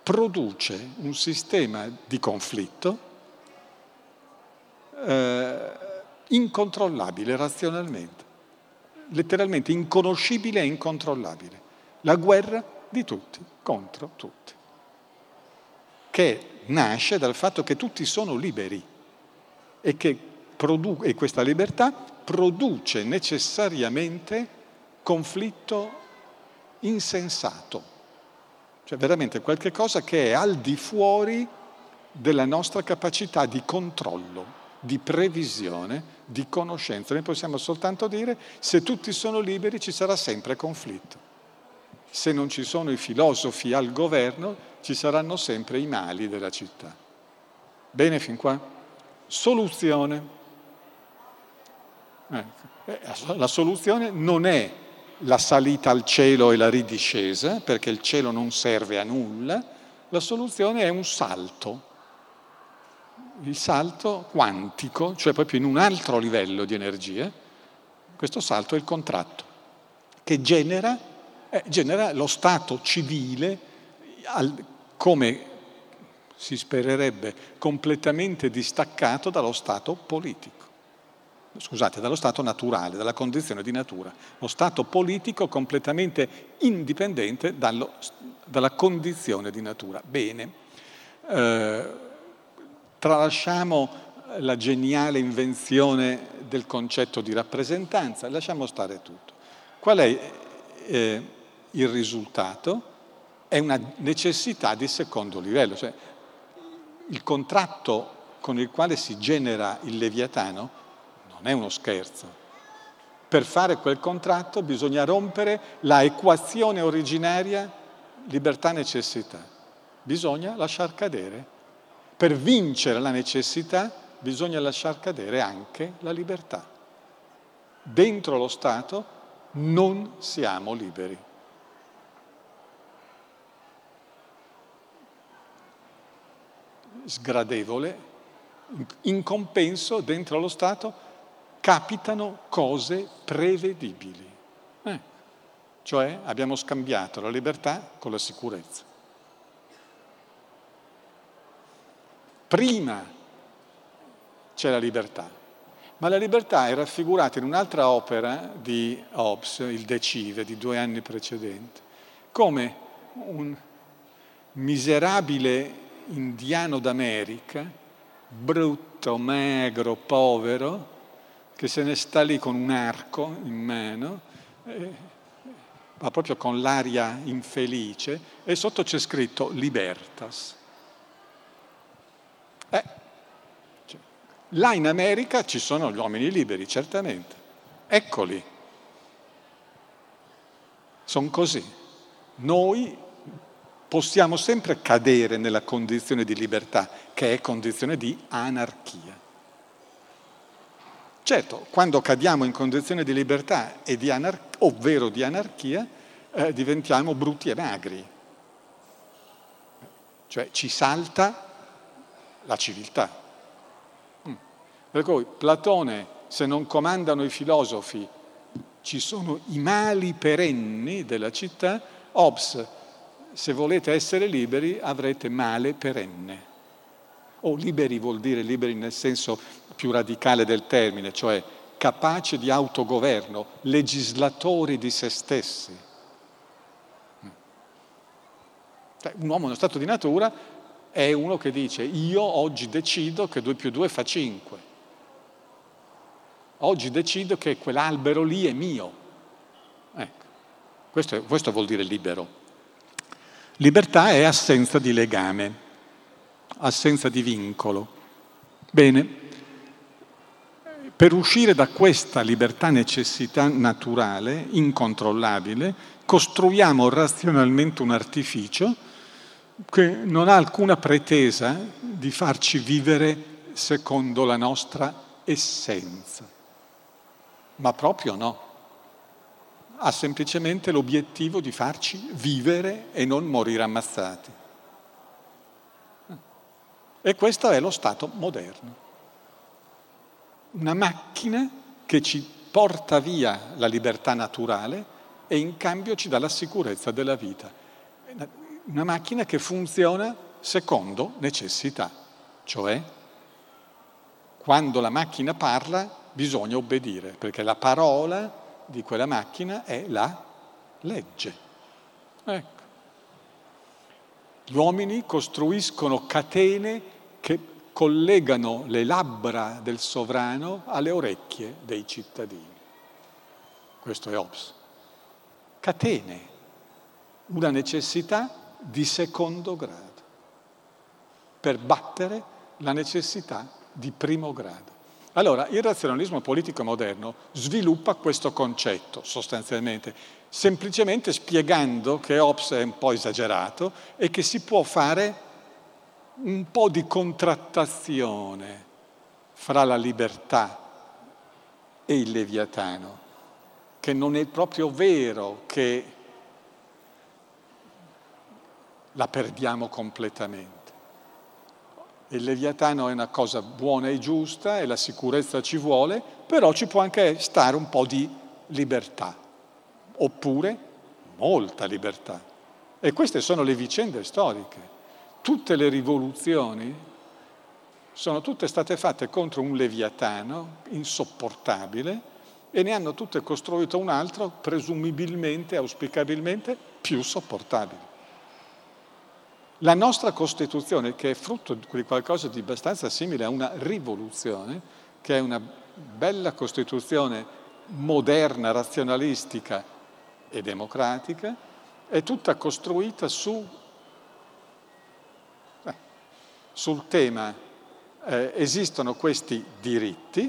produce un sistema di conflitto eh, incontrollabile razionalmente, letteralmente inconoscibile e incontrollabile. La guerra di tutti contro tutti, che nasce dal fatto che tutti sono liberi e che produ- e questa libertà produce necessariamente conflitto insensato, cioè veramente qualcosa che è al di fuori della nostra capacità di controllo, di previsione, di conoscenza. Noi possiamo soltanto dire se tutti sono liberi ci sarà sempre conflitto se non ci sono i filosofi al governo, ci saranno sempre i mali della città. Bene fin qua? Soluzione. Eh, la soluzione non è la salita al cielo e la ridiscesa, perché il cielo non serve a nulla, la soluzione è un salto, il salto quantico, cioè proprio in un altro livello di energia, questo salto è il contratto, che genera eh, genera lo Stato civile al, come si spererebbe completamente distaccato dallo Stato politico. Scusate, dallo Stato naturale, dalla condizione di natura. Lo Stato politico completamente indipendente dallo, dalla condizione di natura. Bene, eh, tralasciamo la geniale invenzione del concetto di rappresentanza, lasciamo stare tutto. Qual è eh, il risultato è una necessità di secondo livello, cioè il contratto con il quale si genera il Leviatano non è uno scherzo. Per fare quel contratto bisogna rompere la equazione originaria libertà-necessità. Bisogna lasciar cadere. Per vincere la necessità bisogna lasciar cadere anche la libertà. Dentro lo Stato non siamo liberi. Sgradevole, in compenso dentro lo Stato capitano cose prevedibili. Eh, cioè abbiamo scambiato la libertà con la sicurezza. Prima c'è la libertà, ma la libertà è raffigurata in un'altra opera di Hobbes, il Decive, di due anni precedenti, come un miserabile indiano d'America, brutto, magro, povero, che se ne sta lì con un arco in mano, eh, ma proprio con l'aria infelice, e sotto c'è scritto libertas. Eh, cioè, là in America ci sono gli uomini liberi, certamente. Eccoli. Sono così. Noi possiamo sempre cadere nella condizione di libertà, che è condizione di anarchia. Certo, quando cadiamo in condizioni di libertà di anar- ovvero di anarchia, eh, diventiamo brutti e magri. Cioè ci salta la civiltà. Mm. Per cui Platone, se non comandano i filosofi, ci sono i mali perenni della città, Hobbes, se volete essere liberi, avrete male perenne. O liberi vuol dire liberi nel senso più radicale del termine, cioè capaci di autogoverno, legislatori di se stessi. Cioè, un uomo in stato di natura è uno che dice io oggi decido che 2 più 2 fa 5. Oggi decido che quell'albero lì è mio. Ecco, questo, questo vuol dire libero. Libertà è assenza di legame, assenza di vincolo. Bene, per uscire da questa libertà necessità naturale, incontrollabile, costruiamo razionalmente un artificio che non ha alcuna pretesa di farci vivere secondo la nostra essenza, ma proprio no. Ha semplicemente l'obiettivo di farci vivere e non morire ammazzati. E questo è lo Stato moderno una macchina che ci porta via la libertà naturale e in cambio ci dà la sicurezza della vita. Una macchina che funziona secondo necessità, cioè quando la macchina parla bisogna obbedire, perché la parola di quella macchina è la legge. Ecco. Gli uomini costruiscono catene che collegano le labbra del sovrano alle orecchie dei cittadini. Questo è Hobbes. Catene, una necessità di secondo grado, per battere la necessità di primo grado. Allora, il razionalismo politico moderno sviluppa questo concetto sostanzialmente, semplicemente spiegando che Hobbes è un po' esagerato e che si può fare un po' di contrattazione fra la libertà e il Leviatano, che non è proprio vero che la perdiamo completamente. Il Leviatano è una cosa buona e giusta e la sicurezza ci vuole, però ci può anche stare un po' di libertà, oppure molta libertà. E queste sono le vicende storiche tutte le rivoluzioni sono tutte state fatte contro un leviatano insopportabile e ne hanno tutte costruito un altro, presumibilmente, auspicabilmente, più sopportabile. La nostra Costituzione, che è frutto di qualcosa di abbastanza simile a una rivoluzione, che è una bella Costituzione moderna, razionalistica e democratica, è tutta costruita su sul tema eh, esistono questi diritti,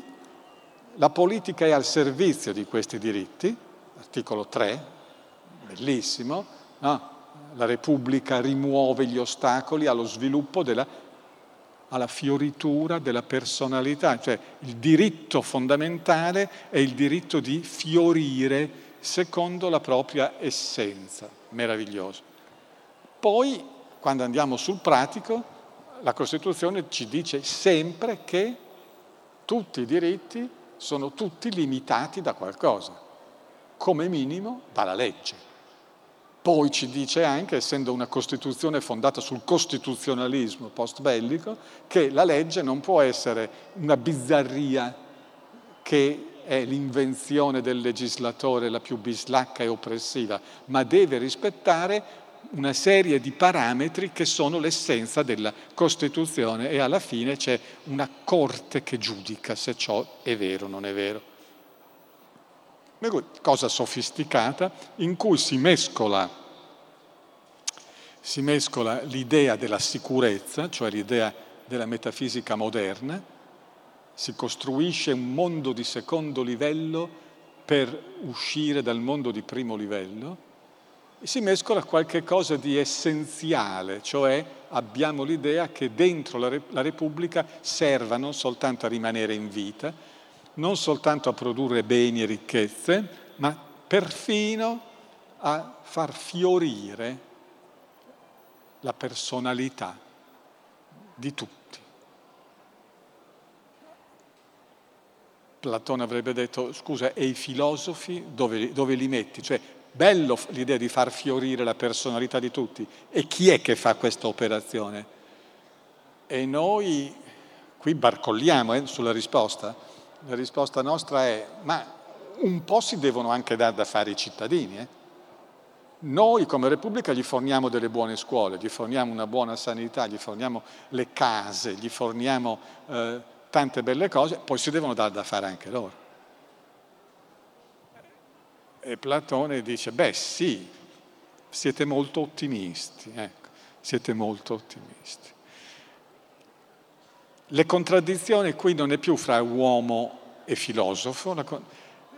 la politica è al servizio di questi diritti, articolo 3, bellissimo, no? La Repubblica rimuove gli ostacoli allo sviluppo della alla fioritura della personalità, cioè il diritto fondamentale è il diritto di fiorire secondo la propria essenza, meraviglioso. Poi, quando andiamo sul pratico, la Costituzione ci dice sempre che tutti i diritti sono tutti limitati da qualcosa, come minimo dalla legge. Poi ci dice anche, essendo una Costituzione fondata sul costituzionalismo post-bellico, che la legge non può essere una bizzarria che è l'invenzione del legislatore la più bislacca e oppressiva, ma deve rispettare una serie di parametri che sono l'essenza della Costituzione e alla fine c'è una corte che giudica se ciò è vero o non è vero cosa sofisticata in cui si mescola, si mescola l'idea della sicurezza, cioè l'idea della metafisica moderna, si costruisce un mondo di secondo livello per uscire dal mondo di primo livello e si mescola qualche cosa di essenziale, cioè abbiamo l'idea che dentro la Repubblica serva non soltanto a rimanere in vita, non soltanto a produrre beni e ricchezze, ma perfino a far fiorire la personalità di tutti. Platone avrebbe detto, scusa, e i filosofi dove, dove li metti? Cioè, bello l'idea di far fiorire la personalità di tutti. E chi è che fa questa operazione? E noi qui barcolliamo eh, sulla risposta la risposta nostra è, ma un po' si devono anche dare da fare i cittadini. Eh? Noi come Repubblica gli forniamo delle buone scuole, gli forniamo una buona sanità, gli forniamo le case, gli forniamo eh, tante belle cose, poi si devono dare da fare anche loro. E Platone dice, beh sì, siete molto ottimisti, ecco, siete molto ottimisti. Le contraddizioni qui non è più fra uomo e filosofo, la,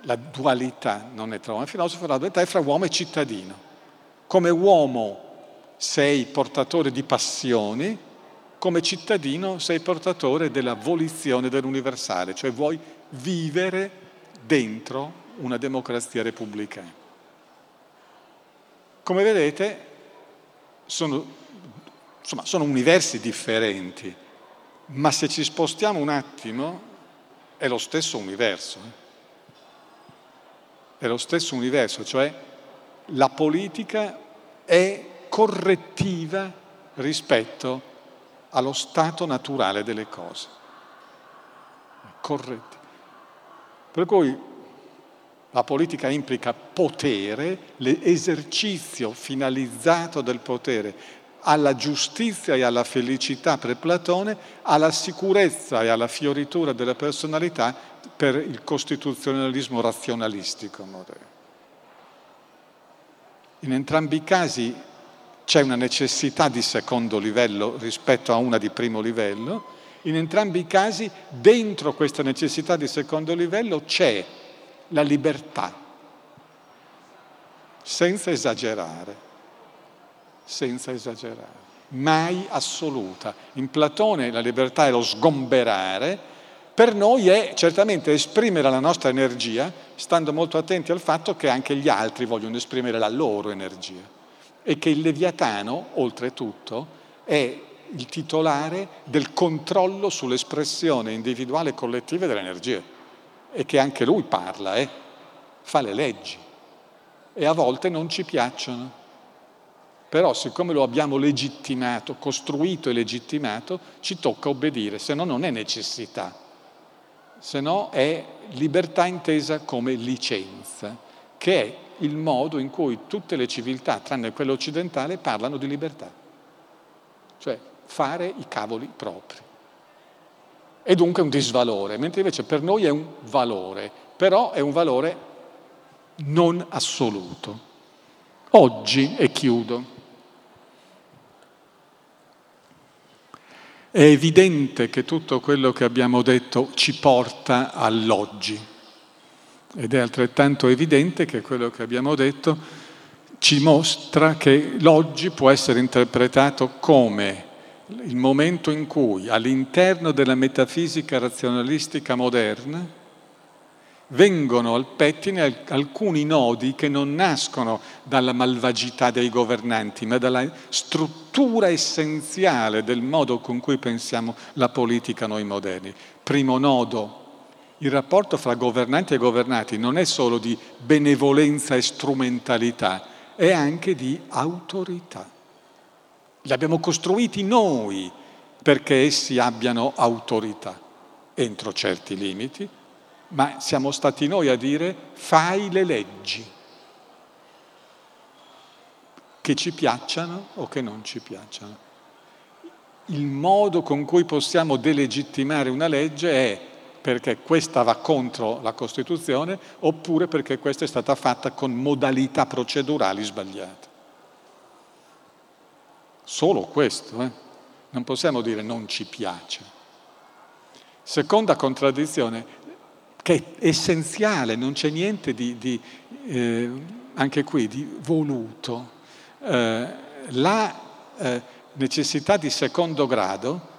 la dualità non è tra uomo e filosofo, la dualità è fra uomo e cittadino. Come uomo sei portatore di passioni, come cittadino sei portatore della volizione dell'universale, cioè vuoi vivere dentro una democrazia repubblicana. Come vedete sono, insomma, sono universi differenti, ma se ci spostiamo un attimo è lo stesso universo. Eh. È lo stesso universo, cioè la politica è correttiva rispetto allo stato naturale delle cose. Correttiva. Per cui la politica implica potere, l'esercizio finalizzato del potere, alla giustizia e alla felicità per Platone, alla sicurezza e alla fioritura della personalità per il costituzionalismo razionalistico. In entrambi i casi c'è una necessità di secondo livello rispetto a una di primo livello, in entrambi i casi dentro questa necessità di secondo livello c'è la libertà, senza esagerare senza esagerare, mai assoluta. In Platone la libertà è lo sgomberare, per noi è certamente esprimere la nostra energia, stando molto attenti al fatto che anche gli altri vogliono esprimere la loro energia. E che il Leviatano, oltretutto, è il titolare del controllo sull'espressione individuale e collettiva dell'energia. E che anche lui parla, eh? fa le leggi. E a volte non ci piacciono però siccome lo abbiamo legittimato, costruito e legittimato, ci tocca obbedire, se no non è necessità, se no è libertà intesa come licenza, che è il modo in cui tutte le civiltà, tranne quella occidentale, parlano di libertà, cioè fare i cavoli propri. E dunque è un disvalore, mentre invece per noi è un valore, però è un valore non assoluto. Oggi, e chiudo, È evidente che tutto quello che abbiamo detto ci porta all'oggi. Ed è altrettanto evidente che quello che abbiamo detto ci mostra che l'oggi può essere interpretato come il momento in cui all'interno della metafisica razionalistica moderna vengono al pettine alcuni nodi che non nascono dalla malvagità dei governanti, ma dalla struttura essenziale del modo con cui pensiamo la politica noi moderni. Primo nodo, il rapporto fra governanti e governati non è solo di benevolenza e strumentalità, è anche di autorità. Li abbiamo costruiti noi perché essi abbiano autorità, entro certi limiti, ma siamo stati noi a dire fai le leggi, che ci piacciono o che non ci piacciono. Il modo con cui possiamo delegittimare una legge è perché questa va contro la Costituzione oppure perché questa è stata fatta con modalità procedurali sbagliate. Solo questo, eh? non possiamo dire non ci piace. Seconda contraddizione, che è essenziale, non c'è niente di, di eh, anche qui, di voluto. Eh, la eh, necessità di secondo grado,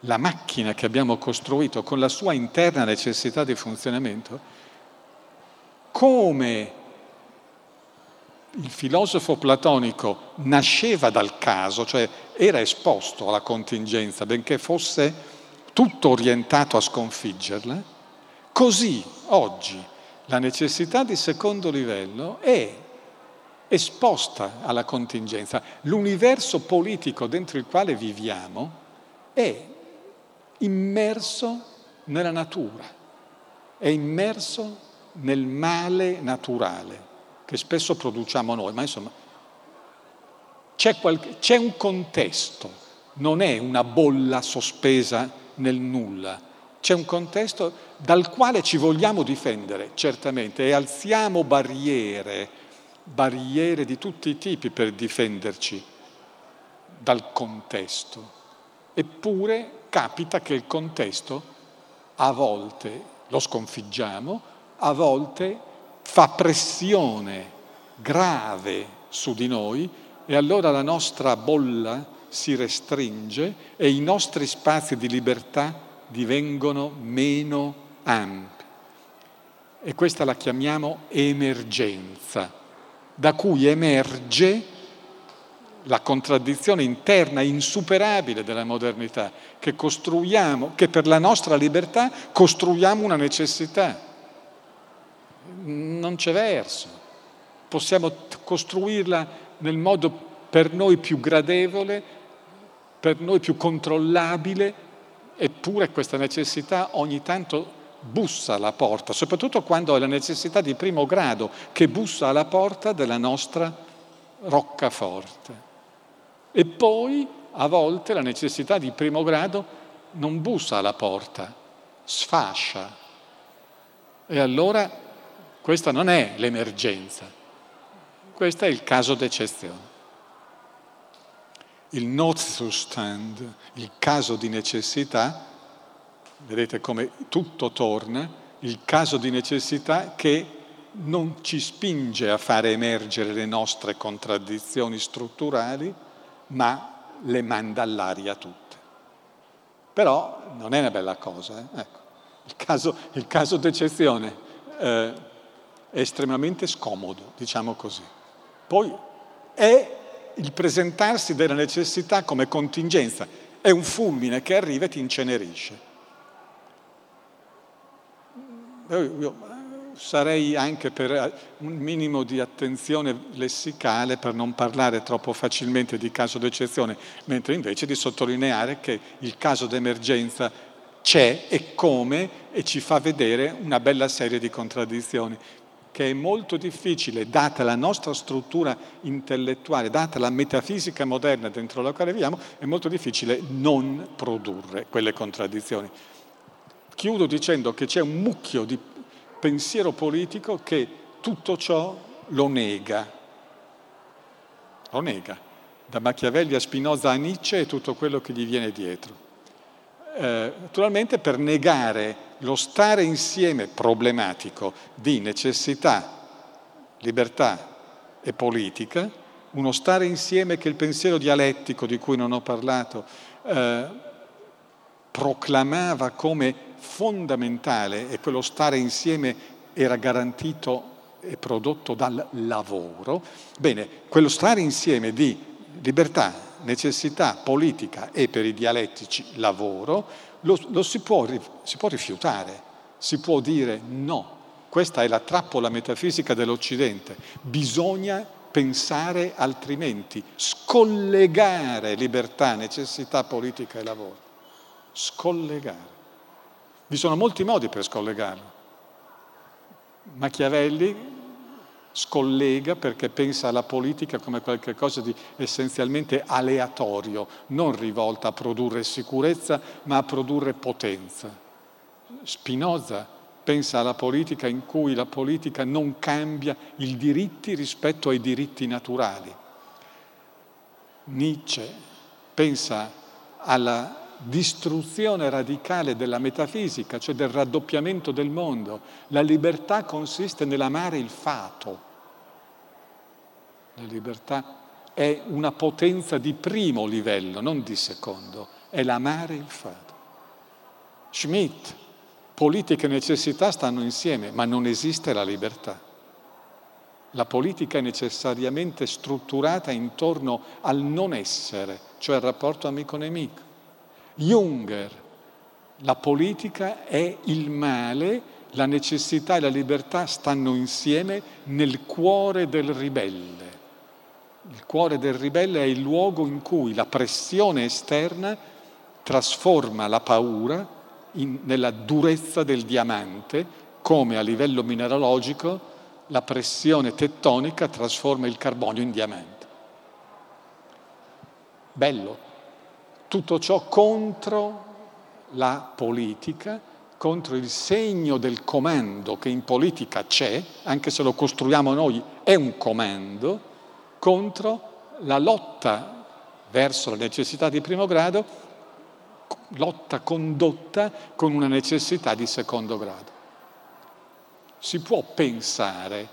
la macchina che abbiamo costruito con la sua interna necessità di funzionamento, come il filosofo platonico nasceva dal caso, cioè era esposto alla contingenza, benché fosse tutto orientato a sconfiggerla, Così oggi la necessità di secondo livello è esposta alla contingenza. L'universo politico dentro il quale viviamo è immerso nella natura, è immerso nel male naturale che spesso produciamo noi, ma insomma c'è, qualche, c'è un contesto, non è una bolla sospesa nel nulla c'è un contesto dal quale ci vogliamo difendere, certamente, e alziamo barriere, barriere di tutti i tipi per difenderci dal contesto. Eppure capita che il contesto a volte lo sconfiggiamo, a volte fa pressione grave su di noi e allora la nostra bolla si restringe e i nostri spazi di libertà divengono meno ampi. E questa la chiamiamo emergenza, da cui emerge la contraddizione interna insuperabile della modernità, che costruiamo, che per la nostra libertà costruiamo una necessità. Non c'è verso. Possiamo costruirla nel modo per noi più gradevole, per noi più controllabile, Eppure questa necessità ogni tanto bussa alla porta, soprattutto quando è la necessità di primo grado che bussa alla porta della nostra roccaforte. E poi a volte la necessità di primo grado non bussa alla porta, sfascia. E allora questa non è l'emergenza, questo è il caso d'eccezione il Notzustand, il caso di necessità, vedete come tutto torna, il caso di necessità che non ci spinge a fare emergere le nostre contraddizioni strutturali, ma le manda all'aria tutte. Però non è una bella cosa. Eh? Ecco, il, caso, il caso d'eccezione eh, è estremamente scomodo, diciamo così. Poi è il presentarsi della necessità come contingenza è un fulmine che arriva e ti incenerisce. Io sarei anche per un minimo di attenzione lessicale per non parlare troppo facilmente di caso d'eccezione, mentre invece di sottolineare che il caso d'emergenza c'è e come e ci fa vedere una bella serie di contraddizioni che è molto difficile, data la nostra struttura intellettuale, data la metafisica moderna dentro la quale viviamo, è molto difficile non produrre quelle contraddizioni. Chiudo dicendo che c'è un mucchio di pensiero politico che tutto ciò lo nega, lo nega, da Machiavelli a Spinoza a Nietzsche e tutto quello che gli viene dietro. Eh, naturalmente per negare lo stare insieme problematico di necessità, libertà e politica, uno stare insieme che il pensiero dialettico di cui non ho parlato eh, proclamava come fondamentale e quello stare insieme era garantito e prodotto dal lavoro, bene, quello stare insieme di libertà, necessità politica e per i dialettici lavoro, lo, lo si, può, si può rifiutare, si può dire no. Questa è la trappola metafisica dell'Occidente. Bisogna pensare altrimenti, scollegare libertà, necessità politica e lavoro. Scollegare. Vi sono molti modi per scollegarlo. Machiavelli scollega perché pensa alla politica come qualcosa di essenzialmente aleatorio, non rivolta a produrre sicurezza, ma a produrre potenza. Spinoza pensa alla politica in cui la politica non cambia i diritti rispetto ai diritti naturali. Nietzsche pensa alla distruzione radicale della metafisica, cioè del raddoppiamento del mondo. La libertà consiste nell'amare il fato. La libertà è una potenza di primo livello, non di secondo, è l'amare il fato. Schmidt, politica e necessità stanno insieme, ma non esiste la libertà. La politica è necessariamente strutturata intorno al non essere, cioè al rapporto amico-nemico. Junger, la politica è il male, la necessità e la libertà stanno insieme nel cuore del ribelle. Il cuore del ribelle è il luogo in cui la pressione esterna trasforma la paura in, nella durezza del diamante, come a livello mineralogico la pressione tettonica trasforma il carbonio in diamante. Bello, tutto ciò contro la politica, contro il segno del comando che in politica c'è, anche se lo costruiamo noi, è un comando, contro la lotta verso la necessità di primo grado, lotta condotta con una necessità di secondo grado. Si può pensare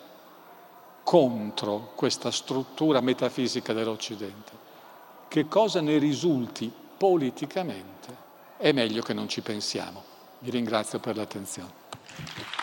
contro questa struttura metafisica dell'Occidente. Che cosa ne risulti politicamente è meglio che non ci pensiamo. Vi ringrazio per l'attenzione.